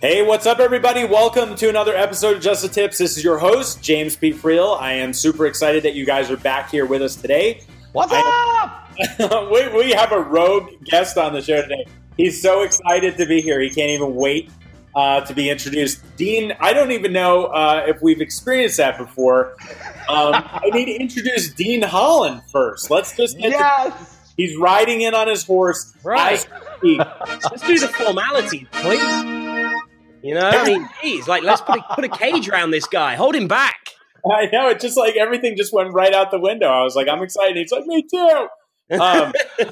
Hey, what's up, everybody? Welcome to another episode of Just the Tips. This is your host, James P. Friel. I am super excited that you guys are back here with us today. What's I, up? we, we have a rogue guest on the show today. He's so excited to be here. He can't even wait uh, to be introduced. Dean, I don't even know uh, if we've experienced that before. Um, I need to introduce Dean Holland first. Let's just get yes. He's riding in on his horse. Right. Let's do the formalities, please. You know, I mean, geez, like let's put a, put a cage around this guy, hold him back. I know it. Just like everything just went right out the window. I was like, I'm excited. He's like, me too. Um,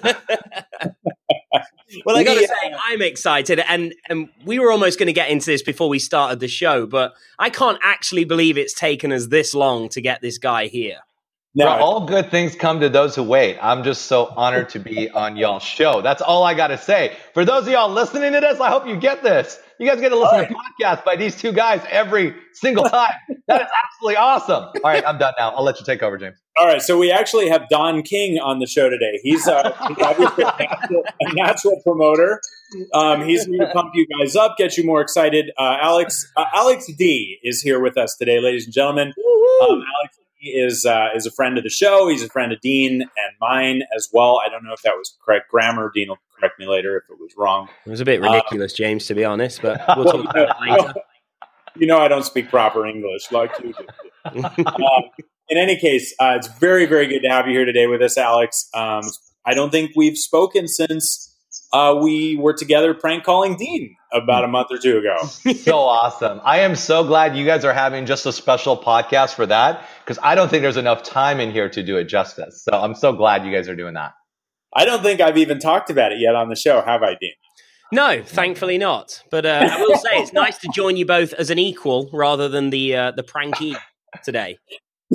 well, I got to yeah. say, I'm excited, and and we were almost going to get into this before we started the show, but I can't actually believe it's taken us this long to get this guy here. No, all good things come to those who wait. I'm just so honored to be on y'all's show. That's all I got to say. For those of y'all listening to this, I hope you get this. You guys get to listen right. to podcasts by these two guys every single time. that is absolutely awesome. All right, I'm done now. I'll let you take over, James. All right, so we actually have Don King on the show today. He's, uh, he's obviously a natural, a natural promoter. Um, he's going to pump you guys up, get you more excited. Uh, Alex uh, Alex D is here with us today, ladies and gentlemen. Um, Alex is uh, is a friend of the show. He's a friend of Dean and mine as well. I don't know if that was correct grammar. Dean will correct me later if it was wrong. It was a bit ridiculous, uh, James, to be honest, but we'll talk about it later. You know, I don't speak proper English like you do. um, in any case, uh, it's very, very good to have you here today with us, Alex. Um, I don't think we've spoken since uh, we were together prank calling Dean about a month or two ago. so awesome. I am so glad you guys are having just a special podcast for that because I don't think there's enough time in here to do it justice. So I'm so glad you guys are doing that. I don't think I've even talked about it yet on the show, have I, Dean? No, thankfully not. But uh, I will say it's nice to join you both as an equal rather than the uh, the pranky today.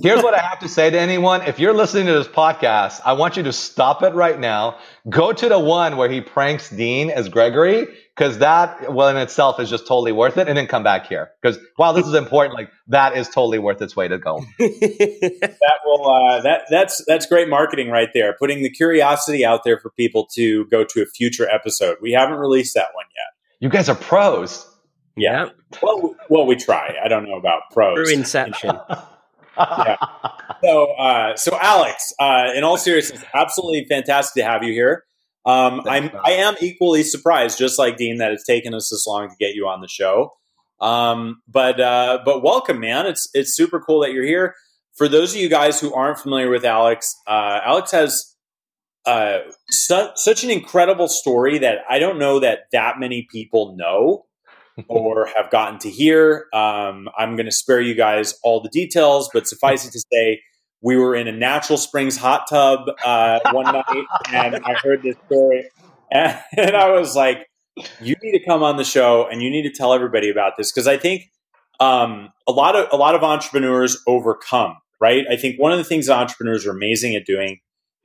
Here's what I have to say to anyone. If you're listening to this podcast, I want you to stop it right now. Go to the one where he pranks Dean as Gregory, because that, well, in itself is just totally worth it. And then come back here. Because while this is important, like that is totally worth its way to go. that will, uh, that, that's, that's great marketing right there. Putting the curiosity out there for people to go to a future episode. We haven't released that one yet. You guys are pros. Yeah. Well, well, we try. I don't know about pros. Through Inception. yeah. So, uh, so Alex, uh, in all seriousness, absolutely fantastic to have you here. Um, I'm, I am equally surprised, just like Dean, that it's taken us this long to get you on the show. Um, but, uh, but welcome, man. It's, it's super cool that you're here. For those of you guys who aren't familiar with Alex, uh, Alex has, uh, su- such an incredible story that I don't know that that many people know or have gotten to hear. Um, I'm going to spare you guys all the details, but suffice it to say, we were in a natural springs hot tub uh, one night, and I heard this story, and, and, I was like, "You need to come on the show, and you need to tell everybody about this because I think um, a lot of a lot of entrepreneurs overcome. Right? I think one of the things entrepreneurs are amazing at doing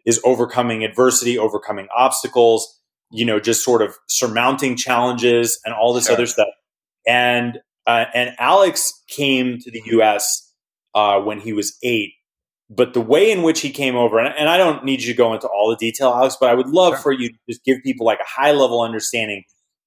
is overcoming adversity, overcoming obstacles, you know, just sort of surmounting challenges and all this sure. other stuff. And uh, and Alex came to the U.S. Uh, when he was eight, but the way in which he came over, and, and, I don't need you to go into all the detail, Alex, but I would love sure. for you to just give people like a high level understanding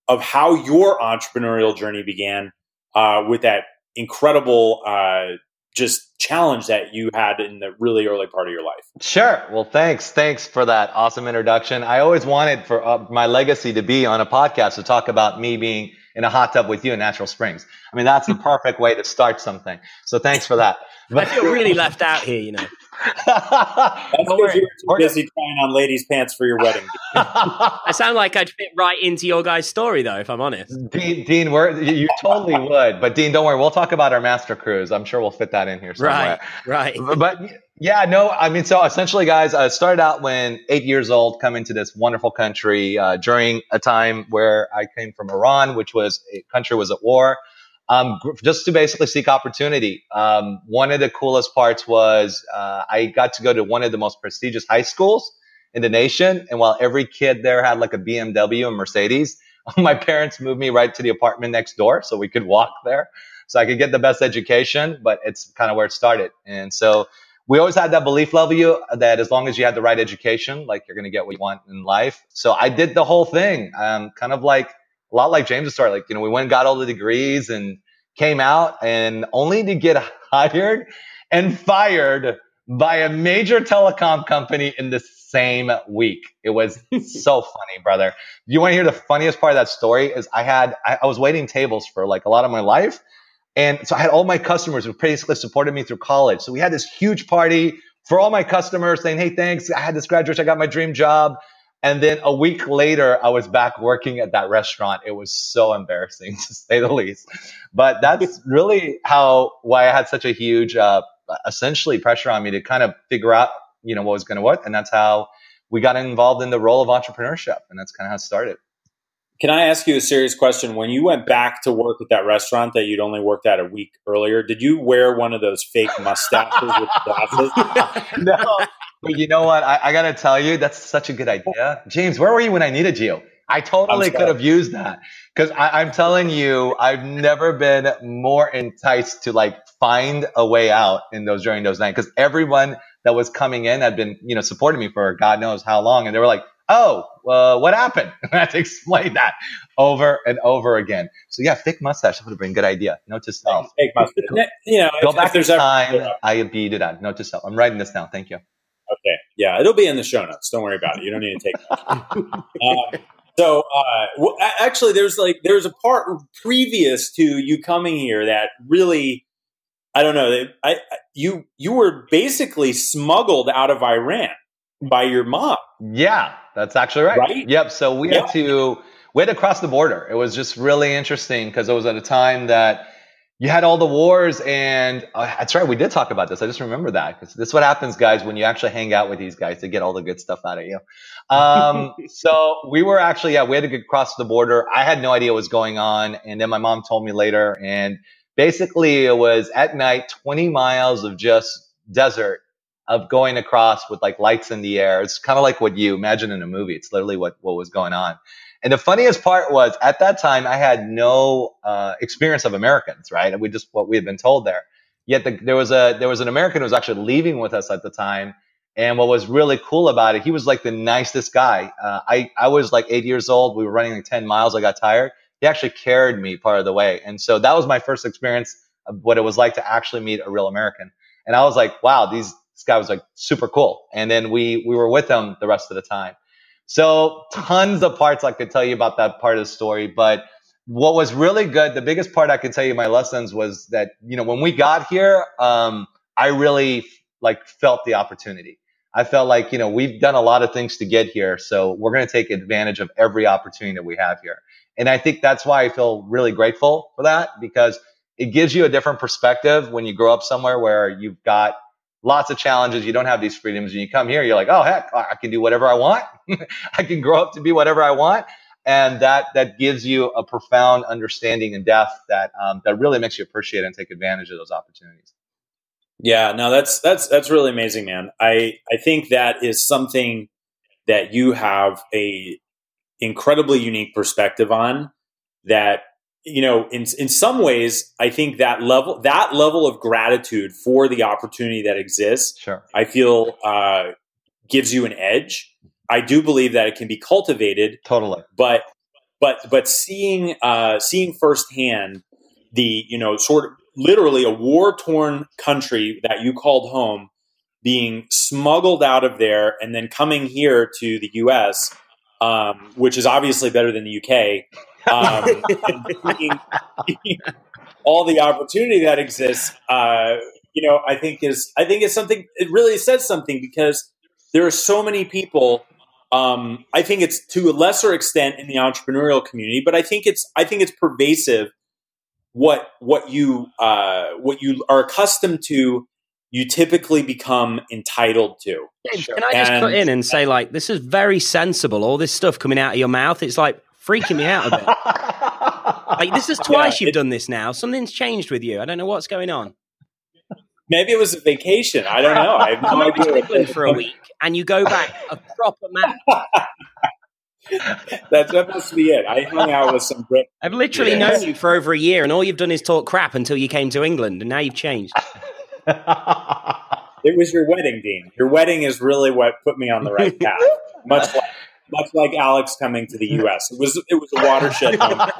of how your entrepreneurial journey began uh, with that incredible uh, just challenge that you had in the really early part of your life. Sure. Well, thanks. Thanks for that awesome introduction. I always wanted for uh, my legacy to be on a podcast to talk about me being in a hot tub with you in Natural Springs. I mean, that's the perfect way to start something. So thanks for that. But, I feel really left out here, you know. That's because you were too busy trying on ladies' pants for your wedding. I sound like I'd fit right into your guy's story, though, if I'm honest. Dean, Dean we're, you totally would. But Dean, don't worry. We'll talk about our master cruise. I'm sure we'll fit that in here somewhere. Right, right. But Yeah, no, I mean, so essentially, guys, I started out when eight years old, coming to this wonderful country uh, during a time where I came from Iran, which was a country was at war, um, just to basically seek opportunity. Um, one of the coolest parts was uh, I got to go to one of the most prestigious high schools in the nation, and while every kid there had like a BMW and Mercedes, my parents moved me right to the apartment next door so we could walk there, so I could get the best education. But it's kind of where it started, and so we always had that belief level you that as long as you had the right education, like you're going to get what you want in life. So I did the whole thing, um, kind of like a lot like James' story. Like, you know, we went and got all the degrees and came out and only to get hired and fired by a major telecom company in the same week. It was so funny, brother. You want to hear the funniest part of that story is I had, I, I was waiting tables for like a lot of my life and so I had all my customers who basically supported me through college. So we had this huge party for all my customers saying, Hey, thanks. I had this graduation. I got my dream job. And then a week later, I was back working at that restaurant. It was so embarrassing to say the least. But that's really how, why I had such a huge, uh, essentially pressure on me to kind of figure out, you know, what was going to work. And that's how we got involved in the role of entrepreneurship. And that's kind of how it started. Can I ask you a serious question? When you went back to work at that restaurant that you'd only worked at a week earlier, did you wear one of those fake mustaches with glasses? no. But you know what? I, I got to tell you, that's such a good idea. James, where were you when I needed you? I totally could have used that because I'm telling you, I've never been more enticed to like find a way out in those during those nights because everyone that was coming in had been, you know, supporting me for God knows how long. And they were like, oh, uh, what happened? I had to explain that over and over again. So yeah, fake mustache would have been a good idea. Note to self. Fake mustache. You know, go if, back if there's time. Ever, I be to that. Note to self. I'm writing this down. Thank you. Okay. Yeah, it'll be in the show notes. Don't worry about it. You don't need to take um, so, uh, well, actually, there's like there's a part previous to you coming here that really, I don't know. I, I you you were basically smuggled out of Iran by your mom. Yeah, that's actually right. right? Yep. So we yeah. had to we had to cross the border. It was just really interesting because it was at a time that you had all the wars and uh, that's right. We did talk about this. I just remember that because this is what happens, guys, when you actually hang out with these guys to get all the good stuff out of you. Um, so we were actually, yeah, we had to get across the border. I had no idea what was going on. And then my mom told me later. And basically it was at night, 20 miles of just desert of going across with like lights in the air. It's kind of like what you imagine in a movie. It's literally what, what was going on. And the funniest part was at that time, I had no uh, experience of Americans, right? We just what we had been told there. Yet the, there was a there was an American who was actually leaving with us at the time. And what was really cool about it, he was like the nicest guy. Uh, I I was like eight years old. We were running like ten miles. I got tired. He actually carried me part of the way, and so that was my first experience of what it was like to actually meet a real American. And I was like, wow, these this guy was like super cool. And then we, we were with him the rest of the time. So tons of parts I could tell you about that part of the story. But what was really good, the biggest part I could tell you my lessons was that, you know, when we got here, um, I really like felt the opportunity. I felt like, you know, we've done a lot of things to get here. So we're going to take advantage of every opportunity that we have here. And I think that's why I feel really grateful for that because it gives you a different perspective when you grow up somewhere where you've got lots of challenges. You don't have these freedoms. And you come here, you're like, oh, heck, I can do whatever I want. I can grow up to be whatever I want. And that, that gives you a profound understanding and depth that, um, that really makes you appreciate and take advantage of those opportunities. Yeah, no, that's, that's, that's really amazing, man. I, I think that is something that you have a incredibly unique perspective on that you know, in in some ways, I think that level that level of gratitude for the opportunity that exists, sure. I feel uh, gives you an edge. I do believe that it can be cultivated, totally. But but but seeing uh, seeing firsthand the you know sort of literally a war torn country that you called home being smuggled out of there and then coming here to the U.S., um, which is obviously better than the UK um, all the opportunity that exists, uh, you know, I think is I think it's something. It really says something because there are so many people. Um, I think it's to a lesser extent in the entrepreneurial community, but I think it's I think it's pervasive. What what you uh, what you are accustomed to you typically become entitled to. Sure. Can I just and, cut in and say, like, this is very sensible. All this stuff coming out of your mouth, it's like freaking me out a bit. like, this is twice yeah, you've done this now. Something's changed with you. I don't know what's going on. Maybe it was a vacation. I don't know. I have no idea. To England for a week and you go back a proper man. That's that must be it. I hung out with some Brit. I've literally yes. known you for over a year, and all you've done is talk crap until you came to England, and now you've changed. it was your wedding, Dean. Your wedding is really what put me on the right path. Much like much like Alex coming to the U.S. It was it was a watershed moment.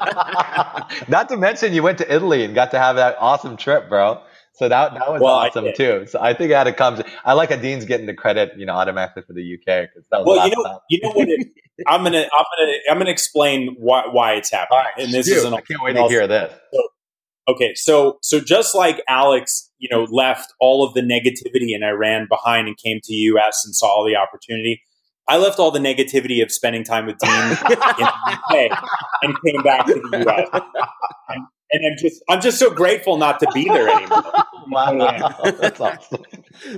Not to mention, you went to Italy and got to have that awesome trip, bro. So that that was well, awesome too. So I think that it comes. I like a Dean's getting the credit, you know, automatically for the UK because that was. Well, you know, you know what? It, I'm gonna I'm gonna I'm gonna explain why why it's happening. Right, and this is an I can't wait to hear this. So, okay, so so just like Alex, you know, left all of the negativity in Iran behind and came to US and saw all the opportunity. I left all the negativity of spending time with Dean in the UK and came back to the US. And, and I'm just I'm just so grateful not to be there anymore. wow, that's awesome.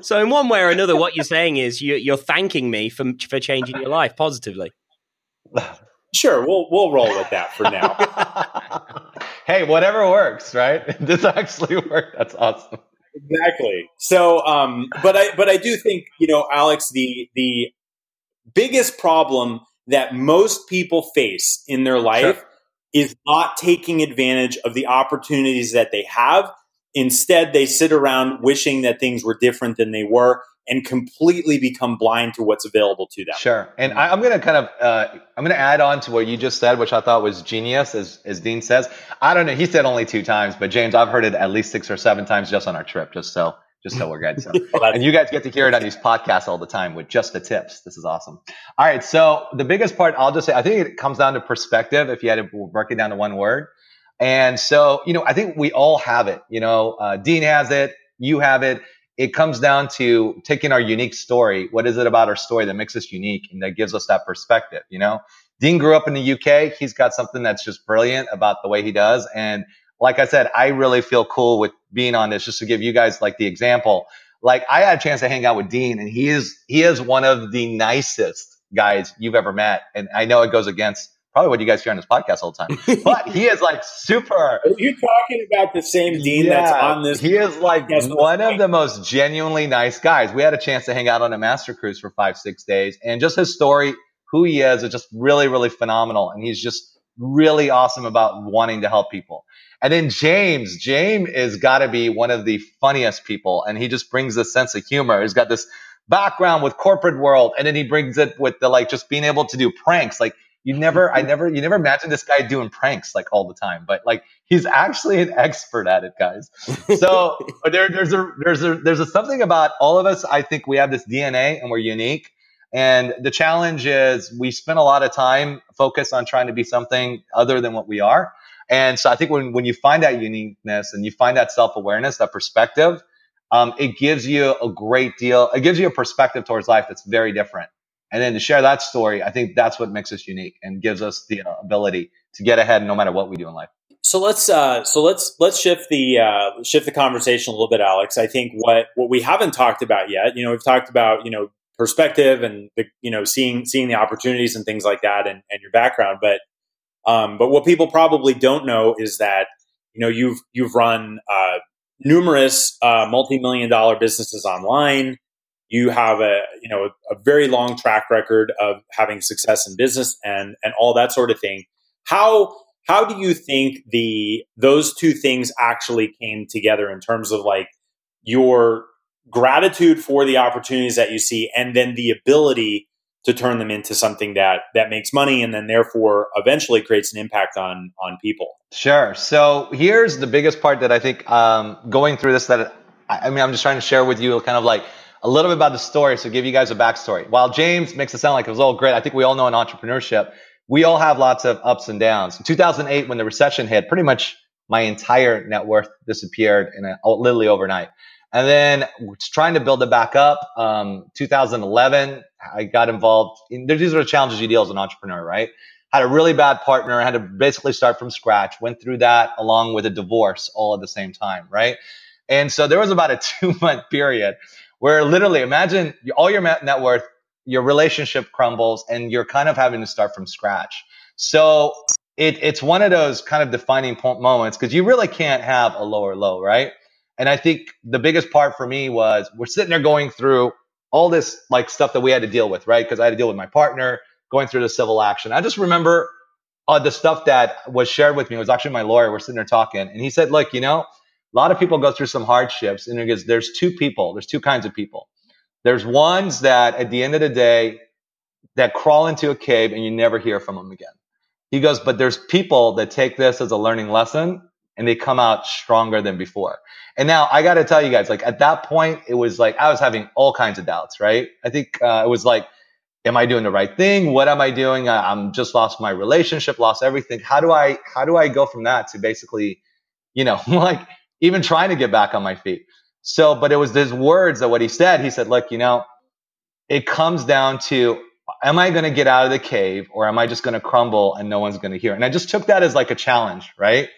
So in one way or another, what you're saying is you, you're thanking me for for changing your life positively. Sure, we'll we'll roll with that for now. hey, whatever works, right? This actually worked. That's awesome. Exactly. So, um, but I but I do think you know, Alex, the the biggest problem that most people face in their life sure is not taking advantage of the opportunities that they have. Instead, they sit around wishing that things were different than they were and completely become blind to what's available to them. Sure. And I, am going to kind of, uh, I'm going to add on to what you just said, which I thought was genius, as, as Dean says. I don't know. He said only two times, but James, I've heard it at least six or seven times just on our trip, just so just so we're good. So, and you guys get to hear it on these podcasts all the time with just the tips. This is awesome. All right. So the biggest part, I'll just say, I think it comes down to perspective. If you had to break it down to one word. And so, you know, I think we all have it, you know, uh, Dean has it, you have it. It comes down to taking our unique story. What is it about our story that makes us unique and that gives us that perspective? You know, Dean grew up in the UK. He's got something that's just brilliant about the way he does. And like I said, I really feel cool with being on this just to give you guys like the example. Like I had a chance to hang out with Dean and he is, he is one of the nicest guys you've ever met. And I know it goes against probably what you guys hear on this podcast all the time, but he is like super. Are you talking about the same Dean yeah, that's on this? He is like one of the most genuinely nice guys. We had a chance to hang out on a master cruise for five, six days and just his story, who he is, is just really, really phenomenal. And he's just really awesome about wanting to help people. And then James, James is got to be one of the funniest people, and he just brings this sense of humor. He's got this background with corporate world, and then he brings it with the like just being able to do pranks. Like you never, I never, you never imagine this guy doing pranks like all the time, but like he's actually an expert at it, guys. So there, there's a, there's a, there's a something about all of us. I think we have this DNA, and we're unique. And the challenge is we spend a lot of time focused on trying to be something other than what we are. And so I think when, when you find that uniqueness and you find that self awareness, that perspective, um, it gives you a great deal. It gives you a perspective towards life that's very different. And then to share that story, I think that's what makes us unique and gives us the uh, ability to get ahead no matter what we do in life. So let's uh, so let's let's shift the uh, shift the conversation a little bit, Alex. I think what what we haven't talked about yet, you know, we've talked about you know perspective and the, you know seeing seeing the opportunities and things like that and, and your background but um, but what people probably don't know is that you know you've you've run uh, numerous uh, multi-million dollar businesses online. You have a you know a, a very long track record of having success in business and and all that sort of thing. How how do you think the those two things actually came together in terms of like your gratitude for the opportunities that you see and then the ability to turn them into something that that makes money and then therefore eventually creates an impact on on people. Sure. So here's the biggest part that i think um, going through this that i mean i'm just trying to share with you kind of like a little bit about the story so give you guys a backstory. While james makes it sound like it was all great i think we all know in entrepreneurship we all have lots of ups and downs. In 2008 when the recession hit pretty much my entire net worth disappeared in a, literally overnight and then trying to build it back up. Um, 2011, I got involved. In, these are the challenges you deal as an entrepreneur, right? Had a really bad partner, had to basically start from scratch, went through that along with a divorce all at the same time, right? And so there was about a two month period where literally imagine all your net worth, your relationship crumbles and you're kind of having to start from scratch. So it, it's one of those kind of defining moments because you really can't have a lower low, right? And I think the biggest part for me was we're sitting there going through all this like stuff that we had to deal with, right? Because I had to deal with my partner going through the civil action. I just remember uh, the stuff that was shared with me. Was actually my lawyer. We're sitting there talking, and he said, "Look, you know, a lot of people go through some hardships, and goes, there's two people. There's two kinds of people. There's ones that at the end of the day that crawl into a cave and you never hear from them again. He goes, but there's people that take this as a learning lesson and they come out stronger than before. And now I got to tell you guys, like at that point, it was like I was having all kinds of doubts, right? I think uh, it was like, am I doing the right thing? What am I doing? I'm just lost my relationship, lost everything. How do I, how do I go from that to basically, you know, like even trying to get back on my feet? So, but it was his words that what he said, he said, look, you know, it comes down to, am I going to get out of the cave or am I just going to crumble and no one's going to hear? And I just took that as like a challenge, right?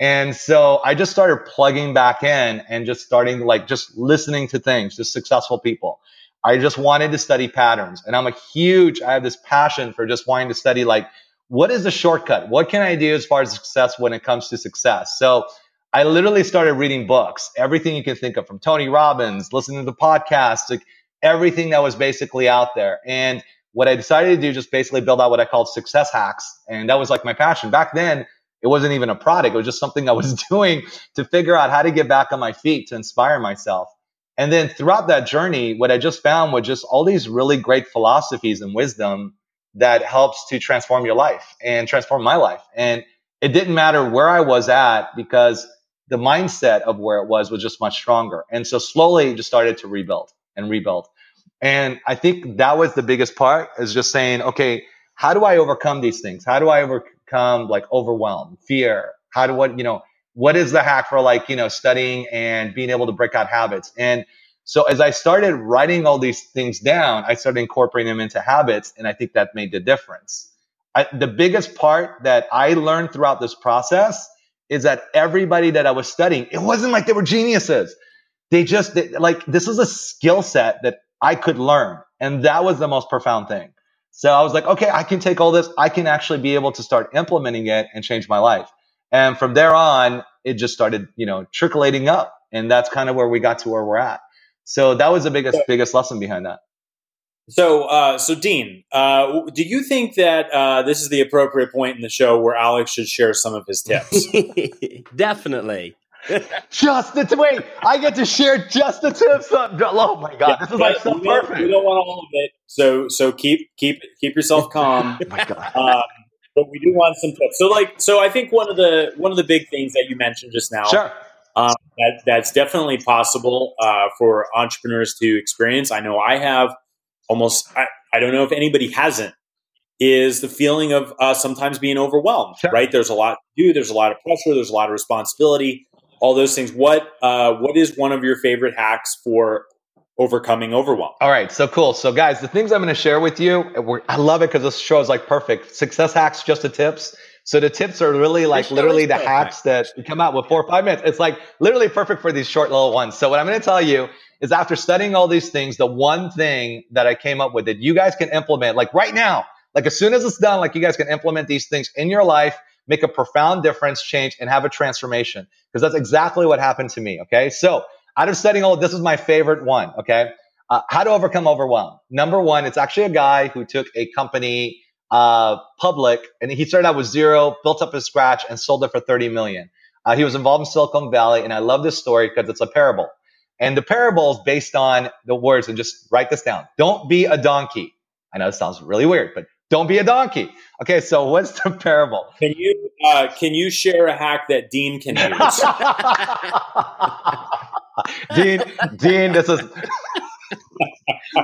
And so I just started plugging back in and just starting like just listening to things, just successful people. I just wanted to study patterns and I'm a huge, I have this passion for just wanting to study like, what is the shortcut? What can I do as far as success when it comes to success? So I literally started reading books, everything you can think of from Tony Robbins, listening to the podcasts, like everything that was basically out there. And what I decided to do, just basically build out what I called success hacks. And that was like my passion. Back then, it wasn't even a product. It was just something I was doing to figure out how to get back on my feet to inspire myself. And then throughout that journey, what I just found was just all these really great philosophies and wisdom that helps to transform your life and transform my life. And it didn't matter where I was at because the mindset of where it was was just much stronger. And so slowly just started to rebuild and rebuild. And I think that was the biggest part is just saying, okay, how do I overcome these things? How do I overcome like overwhelm, fear? How do what, you know, what is the hack for like, you know, studying and being able to break out habits? And so as I started writing all these things down, I started incorporating them into habits. And I think that made the difference. I, the biggest part that I learned throughout this process is that everybody that I was studying, it wasn't like they were geniuses. They just they, like, this is a skill set that I could learn. And that was the most profound thing. So I was like, okay, I can take all this. I can actually be able to start implementing it and change my life. And from there on, it just started, you know, trickling up. And that's kind of where we got to where we're at. So that was the biggest, biggest lesson behind that. So, uh, so Dean, uh, do you think that uh, this is the appropriate point in the show where Alex should share some of his tips? Definitely. just the wait, I get to share just the tips. Oh my god, yeah, this is like so perfect. Don't, we don't want all of it, so so keep keep keep yourself calm. oh my god. Um, but we do want some tips. So like, so I think one of the one of the big things that you mentioned just now, sure. Um, that that's definitely possible uh, for entrepreneurs to experience. I know I have almost. I, I don't know if anybody hasn't. Is the feeling of uh, sometimes being overwhelmed, sure. right? There's a lot to do. There's a lot of pressure. There's a lot of responsibility all those things. What uh, what is one of your favorite hacks for overcoming overwhelm? All right, so cool. So guys, the things I'm going to share with you, I love it because this show is like perfect. Success hacks, just the tips. So the tips are really like literally the hacks that come out with four or five minutes. It's like literally perfect for these short little ones. So what I'm going to tell you is after studying all these things, the one thing that I came up with that you guys can implement, like right now, like as soon as it's done, like you guys can implement these things in your life make a profound difference, change, and have a transformation. Because that's exactly what happened to me. Okay. So out of studying all, this is my favorite one. Okay. Uh, how to overcome overwhelm. Number one, it's actually a guy who took a company uh, public and he started out with zero, built up his scratch, and sold it for 30 million. Uh, he was involved in Silicon Valley, and I love this story because it's a parable. And the parable is based on the words, and just write this down. Don't be a donkey. I know it sounds really weird, but don't be a donkey. Okay, so what's the parable? Can you uh, can you share a hack that Dean can use? Dean, Dean, this is.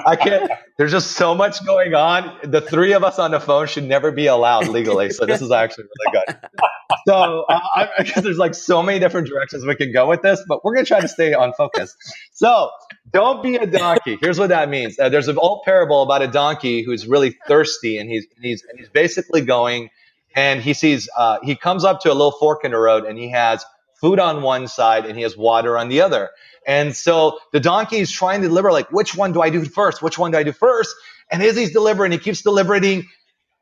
I can't. There's just so much going on. The three of us on the phone should never be allowed legally. So this is actually really good. So uh, I, I guess there's like so many different directions we can go with this, but we're gonna try to stay on focus. So don't be a donkey. Here's what that means. Uh, there's an old parable about a donkey who's really thirsty, and he's he's and he's basically going, and he sees uh, he comes up to a little fork in the road, and he has food on one side and he has water on the other. And so the donkey is trying to deliver, like, which one do I do first? Which one do I do first? And as he's delivering, he keeps deliberating,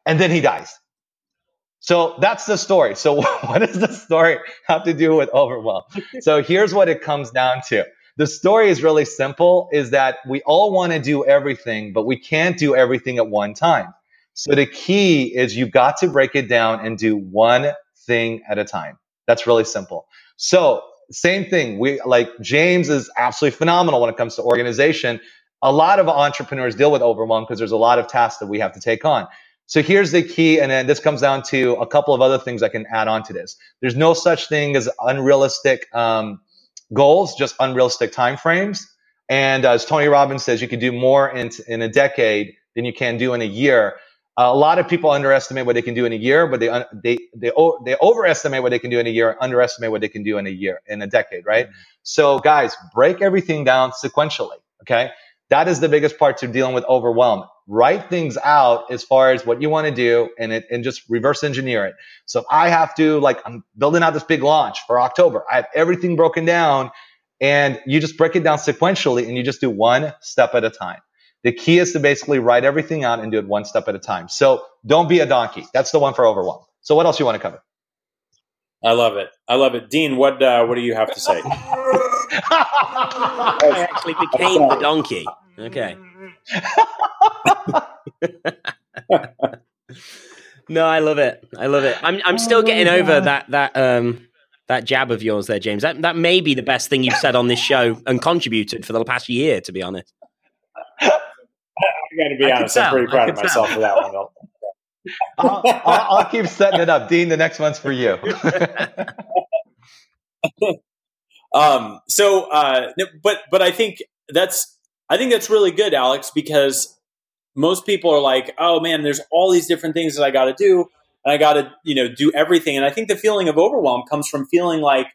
and then he dies. So that's the story. So what does the story have to do with overwhelm? So here's what it comes down to. The story is really simple is that we all want to do everything, but we can't do everything at one time. So the key is you've got to break it down and do one thing at a time. That's really simple. So same thing. We like James is absolutely phenomenal when it comes to organization. A lot of entrepreneurs deal with overwhelm because there's a lot of tasks that we have to take on. So here's the key. And then this comes down to a couple of other things I can add on to this. There's no such thing as unrealistic um, goals, just unrealistic timeframes. And as Tony Robbins says, you can do more in, in a decade than you can do in a year. A lot of people underestimate what they can do in a year, but they they they they overestimate what they can do in a year, underestimate what they can do in a year, in a decade, right? Mm-hmm. So, guys, break everything down sequentially. Okay, that is the biggest part to dealing with overwhelm. Write things out as far as what you want to do, and it and just reverse engineer it. So, if I have to like, I'm building out this big launch for October. I have everything broken down, and you just break it down sequentially, and you just do one step at a time. The key is to basically write everything out and do it one step at a time. So don't be a donkey. That's the one for overwhelm. So what else you want to cover? I love it. I love it. Dean, what uh, what do you have to say? I actually became the donkey. Okay. no, I love it. I love it. I'm I'm still getting over that that um that jab of yours there, James. That that may be the best thing you've said on this show and contributed for the past year, to be honest. I got to be I honest. I'm pretty proud of myself tell. for that one. I'll, I'll, I'll, keep setting it up, Dean. The next one's for you. um. So, uh, but but I think that's I think that's really good, Alex, because most people are like, oh man, there's all these different things that I got to do, and I got to you know do everything. And I think the feeling of overwhelm comes from feeling like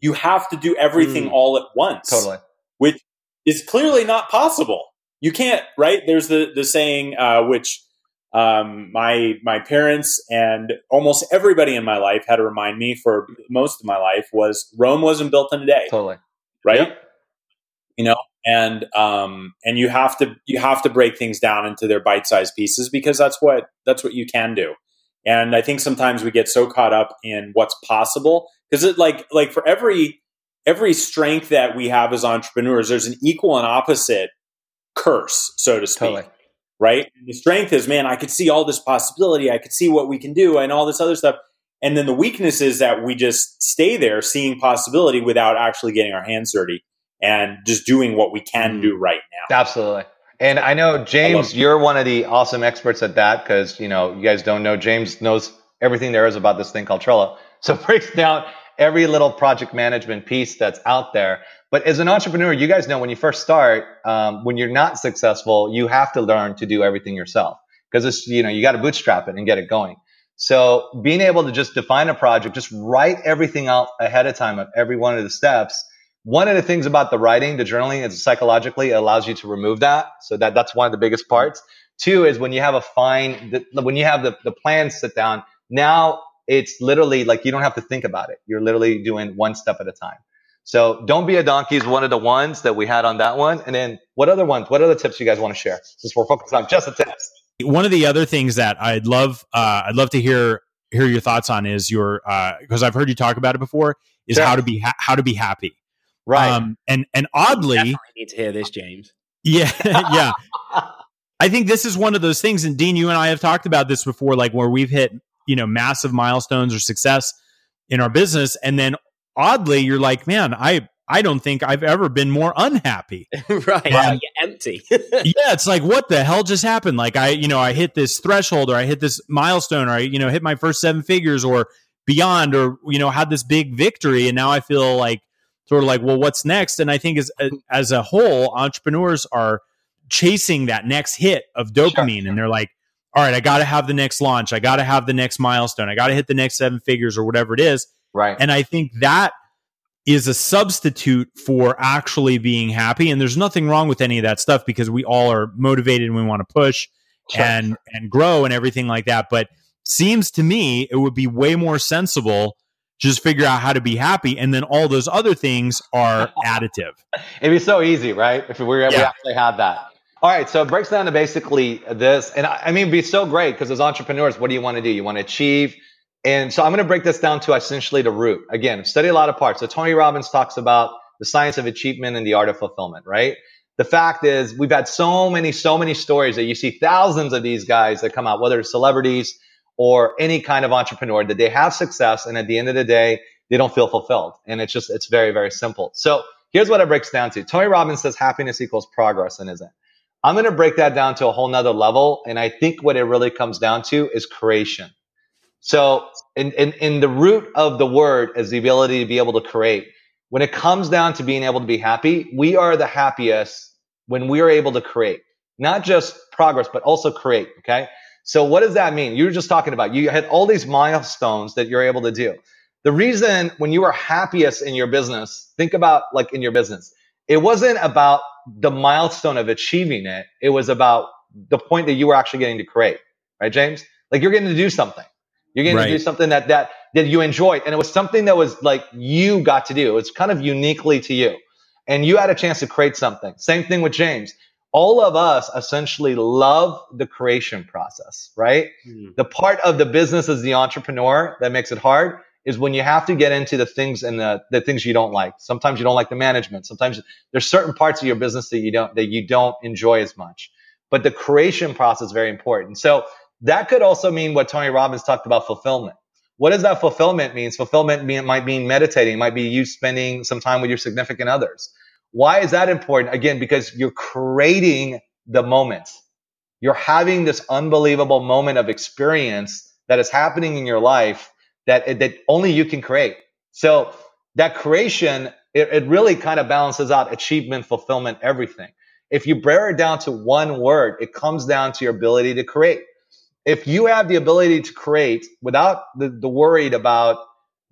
you have to do everything mm. all at once. Totally. Which is clearly not possible you can't right there's the the saying uh, which um, my my parents and almost everybody in my life had to remind me for most of my life was Rome wasn't built in a day. Totally. Right. Yep. You know, and um, and you have to you have to break things down into their bite sized pieces because that's what that's what you can do. And I think sometimes we get so caught up in what's possible because it like like for every every strength that we have as entrepreneurs, there's an equal and opposite curse, so to speak. Totally. Right? And the strength is, man, I could see all this possibility. I could see what we can do and all this other stuff. And then the weakness is that we just stay there seeing possibility without actually getting our hands dirty and just doing what we can do mm. right now. Absolutely. And I know James, I you're one of the awesome experts at that because you know you guys don't know James knows everything there is about this thing called Trello. So breaks down every little project management piece that's out there. But as an entrepreneur, you guys know when you first start, um, when you're not successful, you have to learn to do everything yourself because it's, you know, you got to bootstrap it and get it going. So being able to just define a project, just write everything out ahead of time of every one of the steps. One of the things about the writing, the journaling is psychologically, it allows you to remove that. So that, that's one of the biggest parts. Two is when you have a fine, when you have the, the plan sit down, now it's literally like you don't have to think about it. You're literally doing one step at a time. So don't be a donkey is one of the ones that we had on that one. And then what other ones? What other tips you guys want to share? Since we're focused on just the tips. One of the other things that I'd love, uh, I'd love to hear hear your thoughts on is your because uh, I've heard you talk about it before is sure. how to be ha- how to be happy. Right. Um, and and oddly, I need to hear this, James. Yeah, yeah. I think this is one of those things, and Dean, you and I have talked about this before, like where we've hit you know massive milestones or success in our business, and then oddly, you're like, man, I I don't think I've ever been more unhappy. right. And, empty. yeah. It's like, what the hell just happened? Like I, you know, I hit this threshold or I hit this milestone or I, you know, hit my first seven figures or beyond or, you know, had this big victory. And now I feel like sort of like, well, what's next? And I think as, uh, as a whole, entrepreneurs are chasing that next hit of dopamine sure. and they're like, all right, I got to have the next launch. I got to have the next milestone. I got to hit the next seven figures or whatever it is. Right. And I think that is a substitute for actually being happy. And there's nothing wrong with any of that stuff because we all are motivated and we want to push sure. and and grow and everything like that. But seems to me it would be way more sensible just figure out how to be happy. And then all those other things are additive. It'd be so easy, right? If we, yeah. we actually had that. All right, so it breaks down to basically this, and I, I mean, it'd be so great because as entrepreneurs, what do you want to do? You want to achieve, and so I'm going to break this down to essentially the root. Again, study a lot of parts. So Tony Robbins talks about the science of achievement and the art of fulfillment, right? The fact is, we've had so many, so many stories that you see thousands of these guys that come out, whether it's celebrities or any kind of entrepreneur, that they have success, and at the end of the day, they don't feel fulfilled, and it's just, it's very, very simple. So here's what it breaks down to. Tony Robbins says happiness equals progress, and isn't. I'm going to break that down to a whole nother level. And I think what it really comes down to is creation. So in, in, in the root of the word is the ability to be able to create. When it comes down to being able to be happy, we are the happiest when we are able to create, not just progress, but also create. Okay. So what does that mean? You were just talking about, you had all these milestones that you're able to do. The reason when you are happiest in your business, think about like in your business, it wasn't about the milestone of achieving it. It was about the point that you were actually getting to create, right, James? Like you're getting to do something. You're getting right. to do something that that that you enjoyed, and it was something that was like you got to do. It's kind of uniquely to you, and you had a chance to create something. Same thing with James. All of us essentially love the creation process, right? Mm. The part of the business as the entrepreneur that makes it hard is when you have to get into the things and the, the things you don't like. Sometimes you don't like the management. Sometimes there's certain parts of your business that you don't, that you don't enjoy as much. But the creation process is very important. So that could also mean what Tony Robbins talked about fulfillment. What does that fulfillment mean? Fulfillment mean, might mean meditating, it might be you spending some time with your significant others. Why is that important? Again, because you're creating the moment. You're having this unbelievable moment of experience that is happening in your life that that only you can create. So that creation, it, it really kind of balances out achievement, fulfillment, everything. If you break it down to one word, it comes down to your ability to create. If you have the ability to create without the, the worried about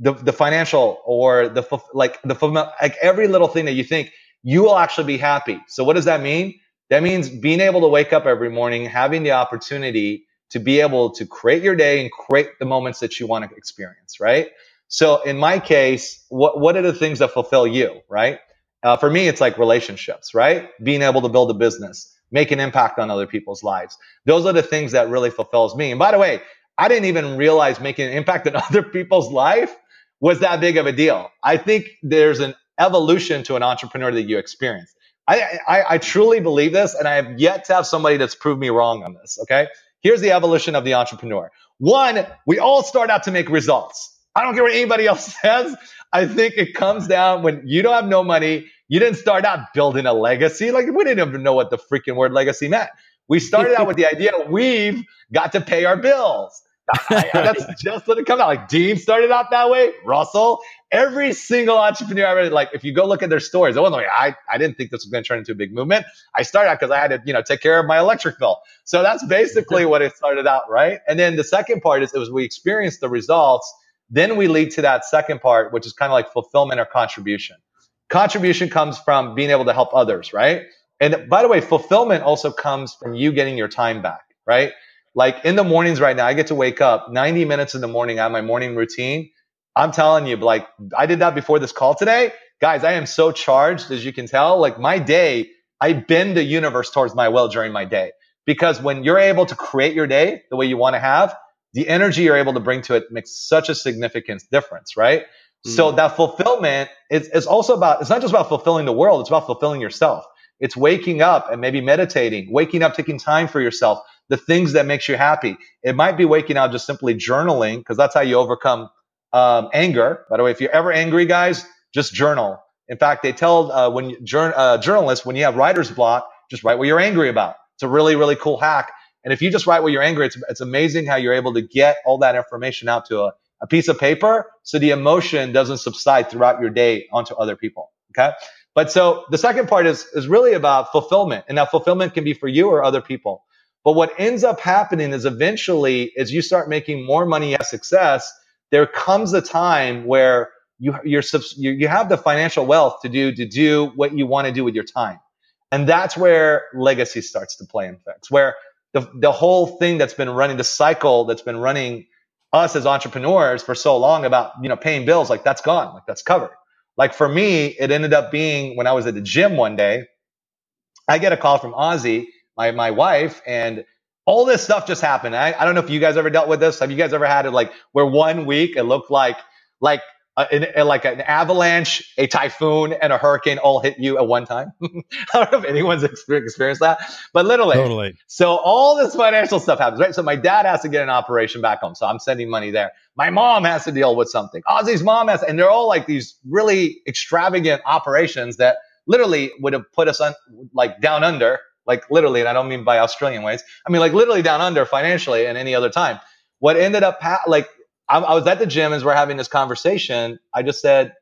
the, the financial or the like the like every little thing that you think you will actually be happy. So what does that mean? That means being able to wake up every morning, having the opportunity to be able to create your day and create the moments that you want to experience, right? So in my case, what, what are the things that fulfill you, right? Uh, for me, it's like relationships, right? Being able to build a business, make an impact on other people's lives. Those are the things that really fulfills me. And by the way, I didn't even realize making an impact on other people's life was that big of a deal. I think there's an evolution to an entrepreneur that you experience. I, I, I truly believe this, and I have yet to have somebody that's proved me wrong on this. Okay. Here's the evolution of the entrepreneur. One, we all start out to make results. I don't care what anybody else says. I think it comes down when you don't have no money. You didn't start out building a legacy. Like we didn't even know what the freaking word legacy meant. We started out with the idea we've got to pay our bills. that's just what it comes out. Like Dean started out that way. Russell, every single entrepreneur I really like, if you go look at their stories, it wasn't like, I, I didn't think this was going to turn into a big movement. I started out because I had to, you know, take care of my electric bill. So that's basically what it started out, right? And then the second part is it was we experienced the results. Then we lead to that second part, which is kind of like fulfillment or contribution. Contribution comes from being able to help others, right? And by the way, fulfillment also comes from you getting your time back, right? Like in the mornings right now, I get to wake up 90 minutes in the morning. Have my morning routine. I'm telling you, like I did that before this call today. Guys, I am so charged, as you can tell. Like my day, I bend the universe towards my will during my day. Because when you're able to create your day the way you want to have, the energy you're able to bring to it makes such a significant difference, right? So that fulfillment is, is also about, it's not just about fulfilling the world, it's about fulfilling yourself. It's waking up and maybe meditating, waking up, taking time for yourself, the things that makes you happy. It might be waking up just simply journaling because that's how you overcome um, anger. By the way, if you're ever angry, guys, just journal. In fact, they tell uh, when you, uh, journalists when you have writer's block, just write what you're angry about. It's a really really cool hack. And if you just write what you're angry, it's, it's amazing how you're able to get all that information out to a, a piece of paper, so the emotion doesn't subside throughout your day onto other people. Okay. But so the second part is, is really about fulfillment. And that fulfillment can be for you or other people. But what ends up happening is eventually, as you start making more money as success, there comes a time where you, you're, you have the financial wealth to do, to do what you want to do with your time. And that's where legacy starts to play in effects, where the, the whole thing that's been running, the cycle that's been running us as entrepreneurs for so long about you know paying bills like that's gone like that's covered. Like for me it ended up being when i was at the gym one day i get a call from ozzy my, my wife and all this stuff just happened. I, I don't know if you guys ever dealt with this. Have you guys ever had it like where one week it looked like like Uh, a, like an avalanche, a typhoon, and a hurricane all hit you at one time. I don't know if anyone's experienced that, but literally. Totally. So all this financial stuff happens, right? So my dad has to get an operation back home, so I'm sending money there. My mom has to deal with something. Ozzy's mom has, and they're all like these really extravagant operations that literally would have put us on like down under, like literally, and I don't mean by Australian ways. I mean like literally down under financially and any other time. What ended up ha- like I, I was at the gym as we're having this conversation. I just said,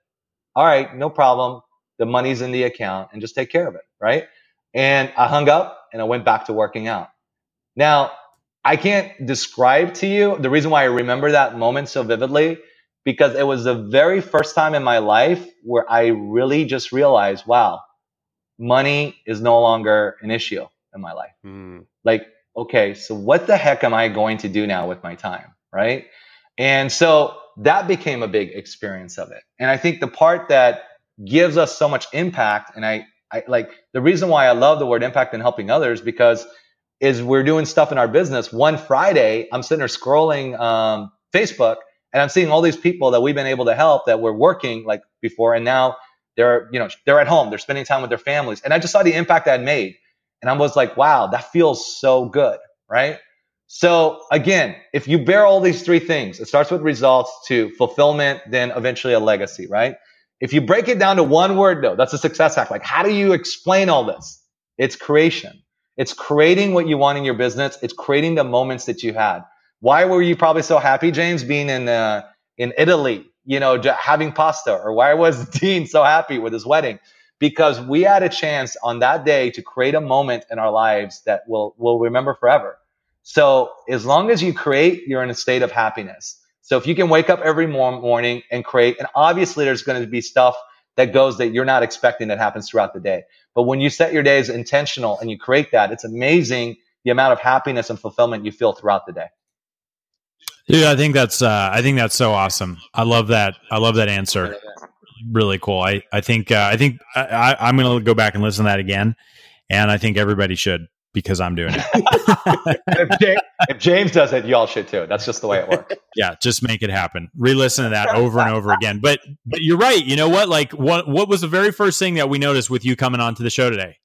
all right, no problem. The money's in the account and just take care of it. Right. And I hung up and I went back to working out. Now, I can't describe to you the reason why I remember that moment so vividly because it was the very first time in my life where I really just realized, wow, money is no longer an issue in my life. Mm. Like, okay, so what the heck am I going to do now with my time? Right. And so that became a big experience of it. And I think the part that gives us so much impact, and I, I like the reason why I love the word impact and helping others because is we're doing stuff in our business. One Friday, I'm sitting there scrolling um, Facebook and I'm seeing all these people that we've been able to help that were working like before, and now they're you know they're at home, they're spending time with their families, and I just saw the impact that made, and I was like, wow, that feels so good, right? So again, if you bear all these three things, it starts with results to fulfillment, then eventually a legacy, right? If you break it down to one word though, that's a success hack. Like, how do you explain all this? It's creation. It's creating what you want in your business. It's creating the moments that you had. Why were you probably so happy, James, being in, uh, in Italy, you know, having pasta? Or why was Dean so happy with his wedding? Because we had a chance on that day to create a moment in our lives that we'll, we'll remember forever. So as long as you create, you're in a state of happiness. So if you can wake up every morning and create, and obviously there's going to be stuff that goes that you're not expecting that happens throughout the day. But when you set your days intentional and you create that, it's amazing the amount of happiness and fulfillment you feel throughout the day. Yeah, I think that's uh, I think that's so awesome. I love that. I love that answer. Really cool. I I think uh, I think I, I'm going to go back and listen to that again, and I think everybody should because I'm doing it. if, James, if, James, does it, y'all should too. That's just the way it works. Yeah, just make it happen. Re-listen to that over and over again. But but you're right. You know what? Like what what was the very first thing that we noticed with you coming on to the show today?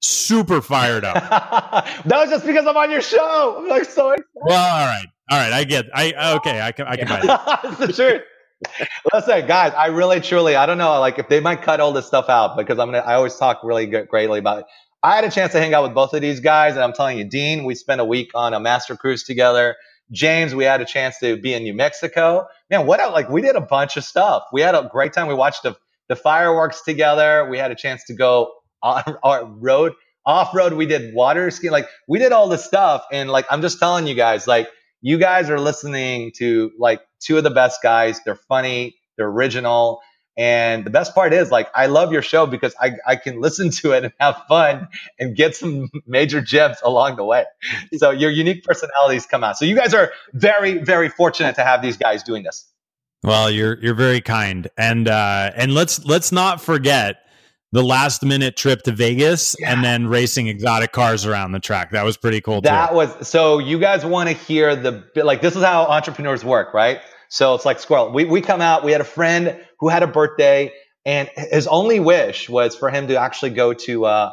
Super fired up. that was just because I'm on your show. I'm like so excited. Well, all right, all right. I get. I okay. I can. I can buy that. it's the truth. Listen, guys, I really, truly, I don't know, like if they might cut all this stuff out because I'm gonna. I always talk really good, greatly about it. I had a chance to hang out with both of these guys, and I'm telling you, Dean, we spent a week on a master cruise together. James, we had a chance to be in New Mexico. Man, what a, like we did a bunch of stuff. We had a great time. We watched the, the fireworks together. We had a chance to go on our road, off road. We did water skiing. Like we did all this stuff. And like, I'm just telling you guys, like you guys are listening to like two of the best guys. They're funny. They're original. And the best part is like, I love your show because I, I can listen to it and have fun and get some major gems along the way. So your unique personalities come out. So you guys are very, very fortunate to have these guys doing this. Well, you're, you're very kind. And, uh, and let's, let's not forget the last minute trip to Vegas yeah. and then racing exotic cars around the track. That was pretty cool. That too. was, so you guys want to hear the, like, this is how entrepreneurs work, right? So it's like squirrel. We, we come out, we had a friend who had a birthday and his only wish was for him to actually go to, uh,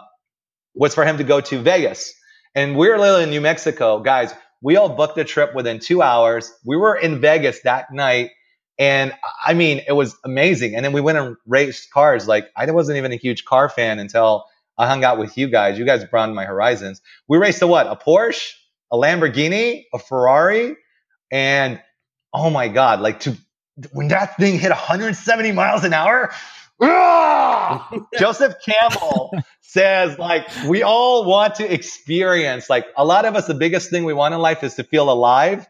was for him to go to Vegas. And we are literally in New Mexico. Guys, we all booked a trip within two hours. We were in Vegas that night. And I mean, it was amazing. And then we went and raced cars. Like I wasn't even a huge car fan until I hung out with you guys. You guys broadened my horizons. We raced a what? A Porsche, a Lamborghini, a Ferrari, and oh my god, like to when that thing hit 170 miles an hour. Joseph Campbell says, like, we all want to experience, like, a lot of us, the biggest thing we want in life is to feel alive.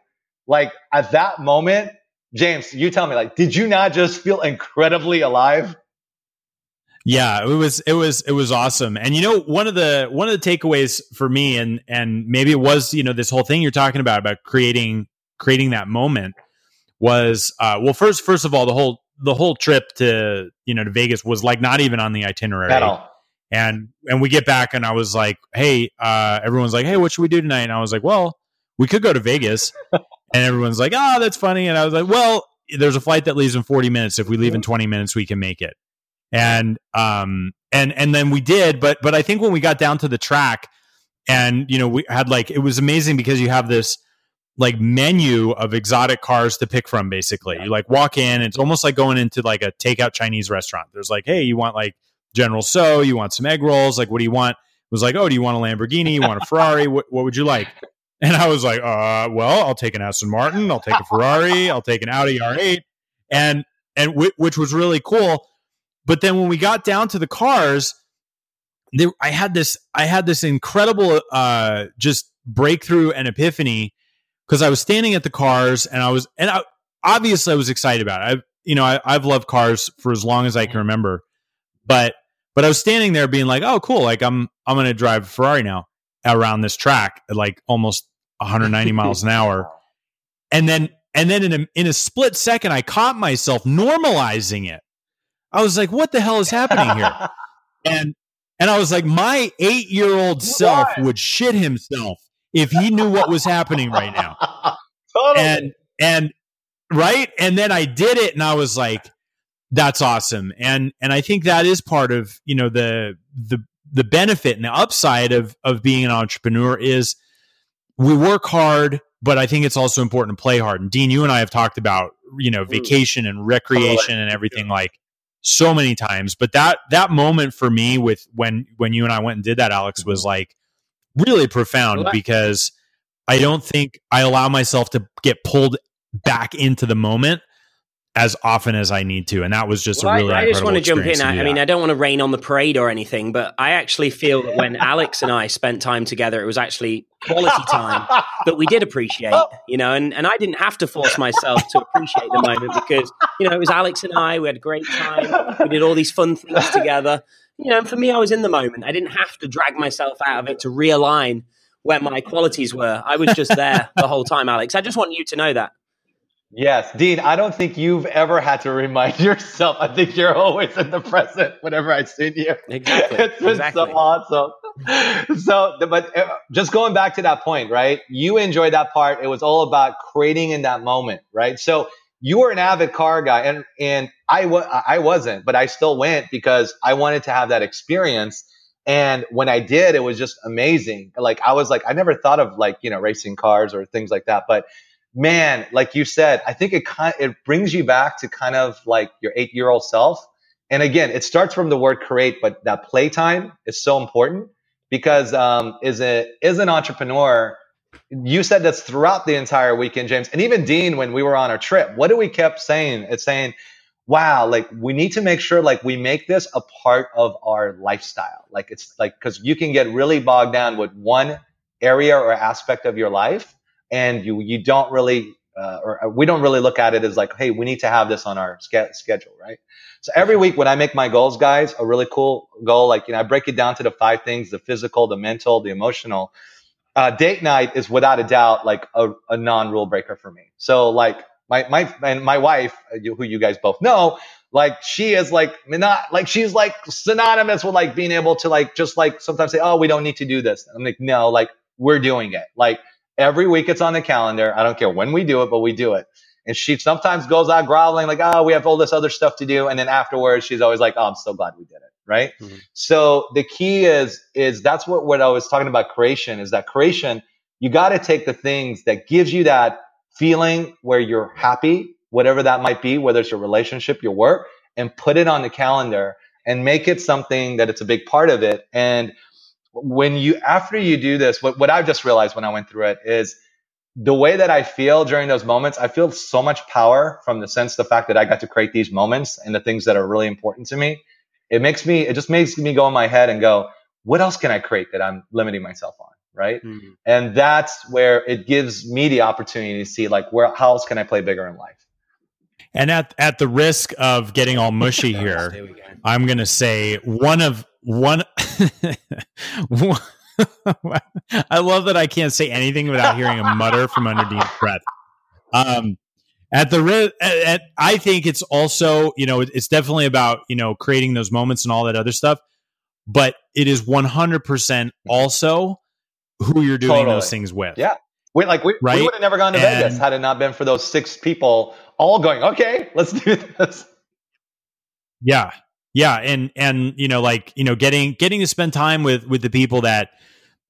Like, at that moment, James, you tell me, like, did you not just feel incredibly alive? Yeah, it was it was it was awesome. And you know, one of the one of the takeaways for me and and maybe it was, you know, this whole thing you're talking about about creating creating that moment was uh, well, first first of all, the whole the whole trip to you know to Vegas was like not even on the itinerary At all. and and we get back and I was like, hey, uh, everyone's like, hey, what should we do tonight? And I was like, well, we could go to Vegas, and everyone's like, oh, that's funny. And I was like, well, there's a flight that leaves in 40 minutes. If we leave in 20 minutes, we can make it. And um and and then we did, but but I think when we got down to the track, and you know we had like it was amazing because you have this like menu of exotic cars to pick from basically. You like walk in it's almost like going into like a takeout chinese restaurant. There's like hey you want like general Tso you want some egg rolls? Like what do you want? It was like oh do you want a lamborghini? You want a ferrari? What, what would you like? And i was like uh well i'll take an aston martin i'll take a ferrari i'll take an audi r8 and and w- which was really cool. But then when we got down to the cars there i had this i had this incredible uh just breakthrough and epiphany because I was standing at the cars and I was, and I, obviously I was excited about it. I, you know, I, I've loved cars for as long as I can mm-hmm. remember, but, but I was standing there being like, oh, cool. Like I'm, I'm going to drive a Ferrari now around this track at like almost 190 miles an hour. And then, and then in a, in a split second, I caught myself normalizing it. I was like, what the hell is happening here? and, and I was like, my eight year old self would shit himself if he knew what was happening right now. totally. And and right? And then I did it and I was like that's awesome. And and I think that is part of, you know, the the the benefit and the upside of of being an entrepreneur is we work hard, but I think it's also important to play hard. And Dean, you and I have talked about, you know, mm. vacation and recreation and everything like so many times. But that that moment for me with when when you and I went and did that, Alex, mm-hmm. was like really profound because I don't think I allow myself to get pulled back into the moment as often as I need to, and that was just well, a really. I, I just want to jump in. I, I mean, I don't want to rain on the parade or anything, but I actually feel that when Alex and I spent time together, it was actually quality time that we did appreciate, you know, and, and I didn't have to force myself to appreciate the moment because, you know, it was Alex and I, we had a great time. We did all these fun things together. You know, for me, I was in the moment. I didn't have to drag myself out of it to realign where my qualities were. I was just there the whole time, Alex. I just want you to know that. Yes, Dean, I don't think you've ever had to remind yourself. I think you're always in the present whenever I've seen you. Exactly. It's been exactly. so awesome. So, but uh, just going back to that point, right? You enjoyed that part. It was all about creating in that moment, right? So you were an avid car guy and, and I, wa- I wasn't, but I still went because I wanted to have that experience. And when I did, it was just amazing. Like I was like, I never thought of like, you know, racing cars or things like that, but man, like you said, I think it kind it brings you back to kind of like your eight year old self. And again, it starts from the word create, but that playtime is so important because um, is a is an entrepreneur. You said this throughout the entire weekend, James, and even Dean when we were on our trip. What do we kept saying? It's saying, "Wow, like we need to make sure like we make this a part of our lifestyle. Like it's like because you can get really bogged down with one area or aspect of your life." and you you don't really uh, or we don't really look at it as like hey we need to have this on our ske- schedule right so every week when i make my goals guys a really cool goal like you know i break it down to the five things the physical the mental the emotional uh, date night is without a doubt like a, a non-rule breaker for me so like my my and my wife who you guys both know like she is like not like she's like synonymous with like being able to like just like sometimes say oh we don't need to do this i'm like no like we're doing it like Every week it's on the calendar. I don't care when we do it, but we do it. And she sometimes goes out growling like, oh, we have all this other stuff to do. And then afterwards, she's always like, oh, I'm so glad we did it. Right. Mm-hmm. So the key is, is that's what, what I was talking about creation is that creation, you got to take the things that gives you that feeling where you're happy, whatever that might be, whether it's your relationship, your work, and put it on the calendar and make it something that it's a big part of it. And when you after you do this what, what i've just realized when i went through it is the way that i feel during those moments i feel so much power from the sense the fact that i got to create these moments and the things that are really important to me it makes me it just makes me go in my head and go what else can i create that i'm limiting myself on right mm-hmm. and that's where it gives me the opportunity to see like where how else can i play bigger in life and at at the risk of getting all mushy here i'm going to say one of one, I love that I can't say anything without hearing a mutter from under Dean's breath. Um, at the at, at, I think it's also you know it's definitely about you know creating those moments and all that other stuff, but it is one hundred percent mm-hmm. also who you're doing totally. those things with. Yeah, we like we, right? we would have never gone to and, Vegas had it not been for those six people all going. Okay, let's do this. Yeah, yeah, and and you know like you know getting getting to spend time with with the people that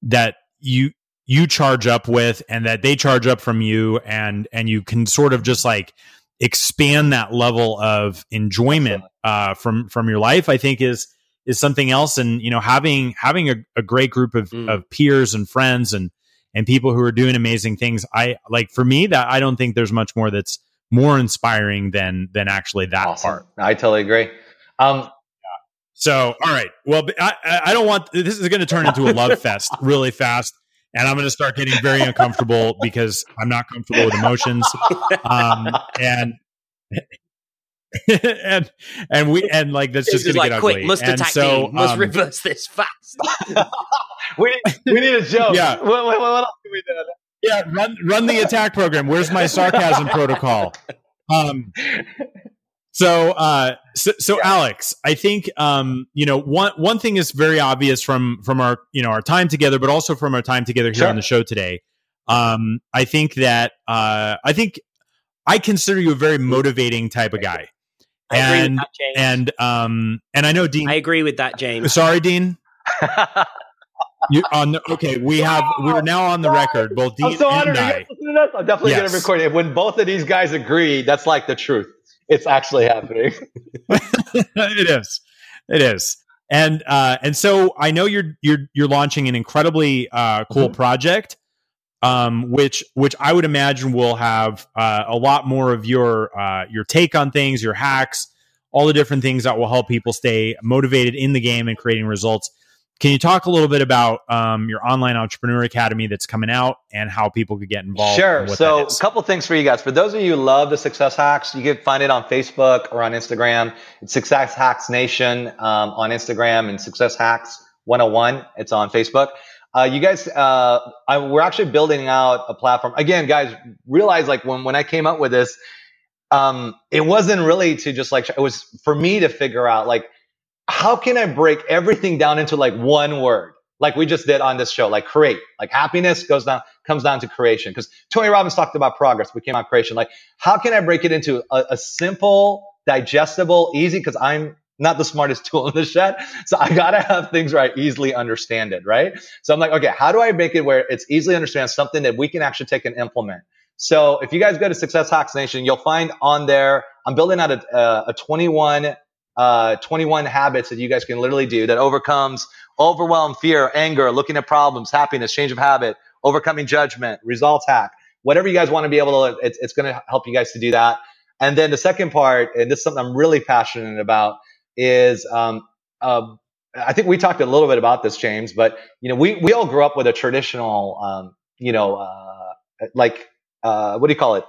that you you charge up with and that they charge up from you and and you can sort of just like expand that level of enjoyment uh, from from your life i think is is something else. And you know having having a, a great group of, mm. of peers and friends and and people who are doing amazing things i like for me that i don't think there's much more that's more inspiring than than actually that awesome. part. I totally agree. Um so all right. Well i i don't want this is going to turn into a love fest really fast and I'm going to start getting very uncomfortable because I'm not comfortable with emotions. Um, and and and we and like that's just going like, to get quick, ugly. Must and attack so, um, must reverse this fast. we need, we need a joke. Yeah. What, what, what else do we do? Yeah, run run the attack program. Where's my sarcasm protocol? Um, so, uh, so, so yeah. Alex, I think, um, you know, one, one thing is very obvious from, from our, you know, our time together, but also from our time together here sure. on the show today. Um, I think that, uh, I think I consider you a very motivating type of guy. I and, that, and, um, and I know Dean, I agree with that, James. Sorry, Dean. You on the, okay? We have we're now on the record. Both Dean I'm so and I. I'm definitely yes. going to record it. When both of these guys agree, that's like the truth it's actually happening. it is. It is. And uh, and so I know you're you're you're launching an incredibly uh, cool mm-hmm. project, um, which which I would imagine will have uh, a lot more of your uh, your take on things, your hacks, all the different things that will help people stay motivated in the game and creating results. Can you talk a little bit about um, your online entrepreneur academy that's coming out and how people could get involved? Sure. So, a couple things for you guys. For those of you who love the Success Hacks, you can find it on Facebook or on Instagram. It's Success Hacks Nation um, on Instagram and Success Hacks 101. It's on Facebook. Uh, you guys, uh, I, we're actually building out a platform. Again, guys, realize like when, when I came up with this, um, it wasn't really to just like, it was for me to figure out like, how can I break everything down into like one word? Like we just did on this show, like create, like happiness goes down, comes down to creation. Because Tony Robbins talked about progress. We came on creation. Like, how can I break it into a, a simple, digestible, easy? Because I'm not the smartest tool in the shed. So I gotta have things where I easily understand it, right? So I'm like, okay, how do I make it where it's easily understand something that we can actually take and implement? So if you guys go to Success Hacks Nation, you'll find on there, I'm building out a, a, a 21 uh, 21 habits that you guys can literally do that overcomes overwhelm, fear, anger, looking at problems, happiness, change of habit, overcoming judgment, results hack, whatever you guys want to be able to, it's, it's going to help you guys to do that. And then the second part, and this is something I'm really passionate about, is um, uh, I think we talked a little bit about this, James, but you know, we we all grew up with a traditional, um, you know, uh, like uh, what do you call it?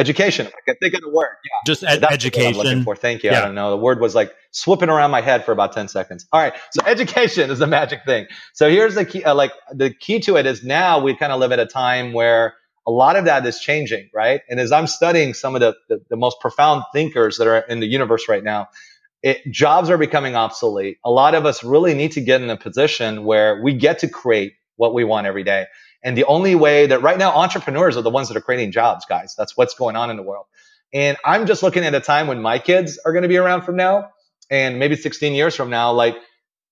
Education. I can think of the word. Yeah. Just ed- education. looking for. Thank you. Yeah. I don't know. The word was like swooping around my head for about 10 seconds. All right. So education is the magic thing. So here's the key, uh, like the key to it is now we kind of live at a time where a lot of that is changing, right? And as I'm studying some of the, the, the most profound thinkers that are in the universe right now, it, jobs are becoming obsolete. A lot of us really need to get in a position where we get to create what we want every day. And the only way that right now entrepreneurs are the ones that are creating jobs, guys. That's what's going on in the world. And I'm just looking at a time when my kids are going to be around from now and maybe 16 years from now. Like,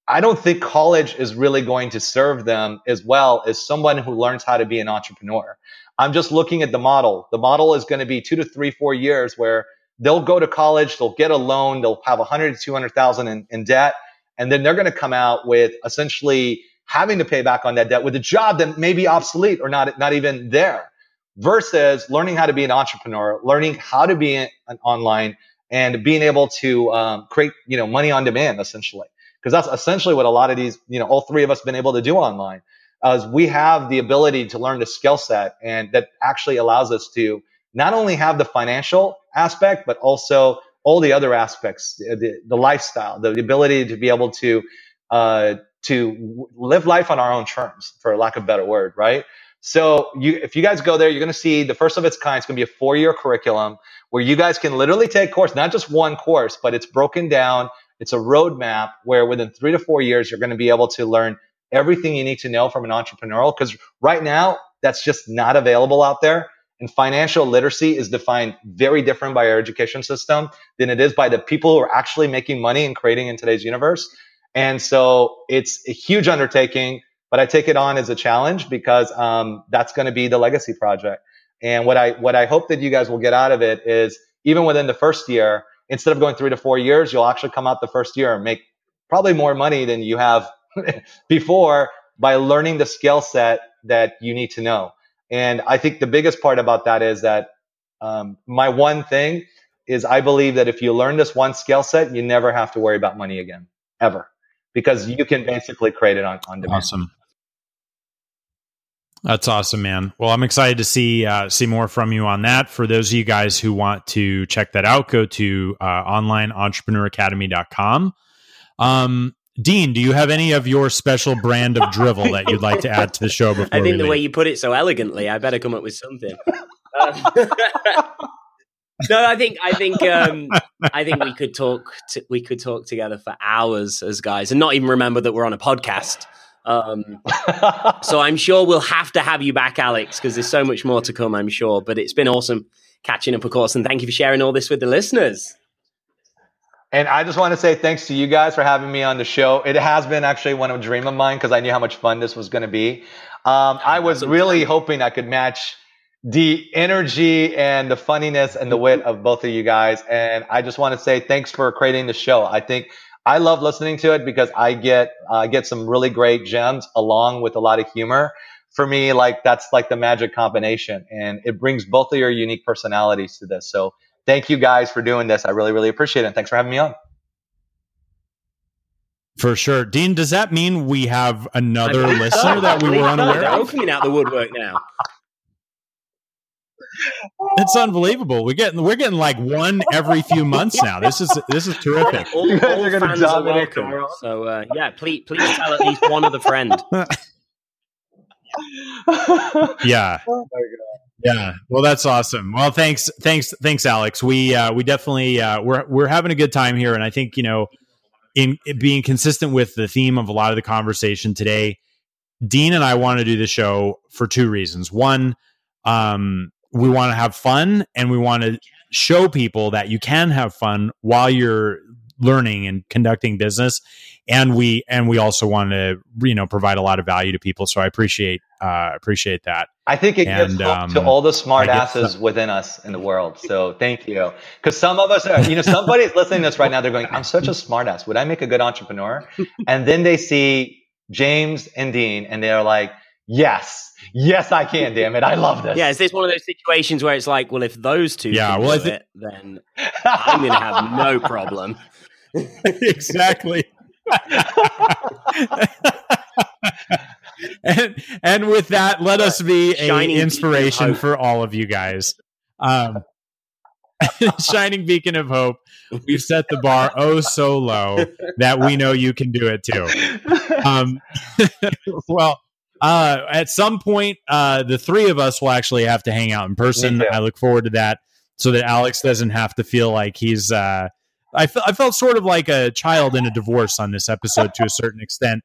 I don't think college is really going to serve them as well as someone who learns how to be an entrepreneur. I'm just looking at the model. The model is going to be two to three, four years where they'll go to college, they'll get a loan, they'll have 100 to 200,000 in, in debt, and then they're going to come out with essentially having to pay back on that debt with a job that may be obsolete or not, not even there versus learning how to be an entrepreneur, learning how to be an online and being able to um, create, you know, money on demand essentially. Because that's essentially what a lot of these, you know, all three of us been able to do online. As we have the ability to learn the skill set and that actually allows us to not only have the financial aspect, but also all the other aspects, the, the lifestyle, the, the ability to be able to uh, to live life on our own terms, for lack of a better word, right? So you, if you guys go there, you're going to see the first of its kind. It's going to be a four year curriculum where you guys can literally take course, not just one course, but it's broken down. It's a roadmap where within three to four years, you're going to be able to learn everything you need to know from an entrepreneurial. Because right now, that's just not available out there. And financial literacy is defined very different by our education system than it is by the people who are actually making money and creating in today's universe. And so it's a huge undertaking, but I take it on as a challenge because um, that's going to be the legacy project. And what I what I hope that you guys will get out of it is even within the first year, instead of going three to four years, you'll actually come out the first year and make probably more money than you have before by learning the skill set that you need to know. And I think the biggest part about that is that um, my one thing is I believe that if you learn this one skill set, you never have to worry about money again, ever, because you can basically create it on, on demand. Awesome. That's awesome, man. Well, I'm excited to see uh, see more from you on that. For those of you guys who want to check that out, go to uh, onlineentrepreneuracademy.com. Um, Dean, do you have any of your special brand of drivel that you'd like to add to the show before? I think the leave? way you put it so elegantly, I better come up with something. Um, no, I think I think um, I think we could talk. To, we could talk together for hours as guys, and not even remember that we're on a podcast. Um, so I'm sure we'll have to have you back, Alex, because there's so much more to come. I'm sure, but it's been awesome catching up, of course, and thank you for sharing all this with the listeners. And I just want to say thanks to you guys for having me on the show. It has been actually one of a dream of mine because I knew how much fun this was going to be. Um, I was really hoping I could match the energy and the funniness and the wit of both of you guys. And I just want to say thanks for creating the show. I think I love listening to it because I get I uh, get some really great gems along with a lot of humor. For me, like that's like the magic combination, and it brings both of your unique personalities to this. So thank you guys for doing this. I really, really appreciate it. And thanks for having me on. For sure. Dean, does that mean we have another listener that we were unaware They're of? coming out the woodwork now. It's unbelievable. We're getting we're getting like one every few months now. This is this is terrific. All, You guys all are gonna fans are dominate welcome. tomorrow. So uh, yeah, please please tell at least one other friend. Yeah. Oh. Yeah. Well, that's awesome. Well, thanks, thanks, thanks, Alex. We uh, we definitely uh, we're we're having a good time here, and I think you know, in, in being consistent with the theme of a lot of the conversation today, Dean and I want to do the show for two reasons. One, um, we want to have fun, and we want to show people that you can have fun while you're learning and conducting business and we and we also want to you know provide a lot of value to people so i appreciate uh appreciate that I think it gives And, hope to um, all the smart guess asses within us in the world. So thank you. Because some of us are, you know, somebody's listening to this right now. They're going, I'm such a smart ass. Would I make a good entrepreneur? And then they see James and Dean and they're like, yes, yes, I can. Damn it. I love this. Yeah, is this one of those situations where it's like, well, if those two Yeah, can well, I do thi- it, then I'm going to have no problem. exactly. and and with that, let us be a Shining beacon of inspiration for all of you guys. Um, shining beacon of hope. We've set the bar oh so low that we know you can do it too. Um, well, uh, at some point, uh, the three of us will actually have to hang out in person. I look forward to that, so that Alex doesn't have to feel like he's. Uh, I fe- I felt sort of like a child in a divorce on this episode to a certain extent,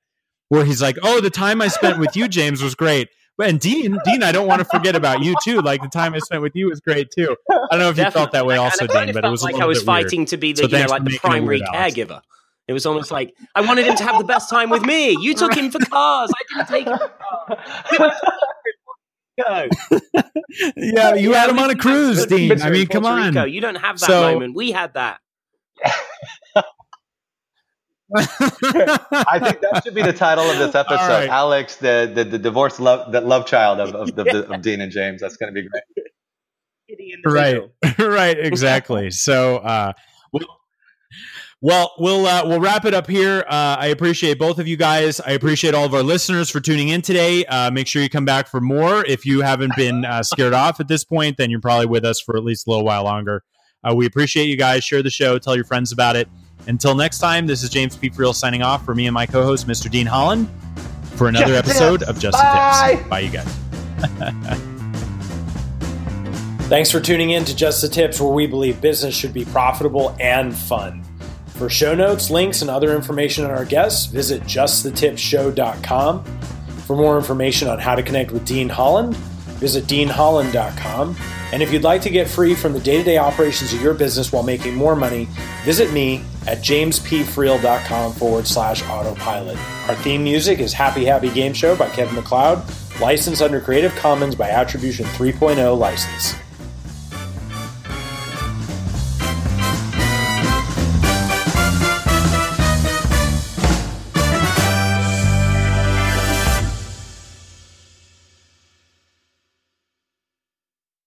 where he's like, "Oh, the time I spent with you, James, was great." But and Dean, Dean, I don't want to forget about you too. Like the time I spent with you was great too. I don't know if you felt that way, also, Dean, but it felt was a like little I was bit weird. fighting to be the So you know like the primary weird, Alex. caregiver. It was almost like I wanted him to have the best time with me. You took him for cars. I didn't take him for cars. Go. Yeah, you had him on a cruise, Dean. I mean, come on. Rico. You don't have that So- moment. We had that. I think that should be the title of this episode. right. Alex, the, the, the divorced love, the love child of, of, of, of Dean and James. That's going to be great. right right exactly so uh well, well we'll uh, we'll wrap it up here. Uh, i appreciate both of you guys. I appreciate all of our listeners for tuning in today. Uh, make sure you come back for more. If you haven't been uh, scared off at this point then you're probably with us for at least a little while longer. Uh, we appreciate you guys. Share the show. Tell your friends about it. Until next time this is james p friel signing off for me and my co-host mr dean holland for another Just episode Tips. of just the Bye. tips bye you guys. Thanks for tuning in to Just the Tips, where we believe business should be profitable and fun. For show notes, links, and other information on our guests, visit justthetipshow.com. For more information on how to connect with Dean Holland, visit deanholland.com. And if you'd like to get free from the day to day operations of your business while making more money, visit me at jamespfriel.com forward slash autopilot. Our theme music is Happy Happy Game Show by Kevin MacLeod, licensed under Creative Commons by Attribution 3.0 license.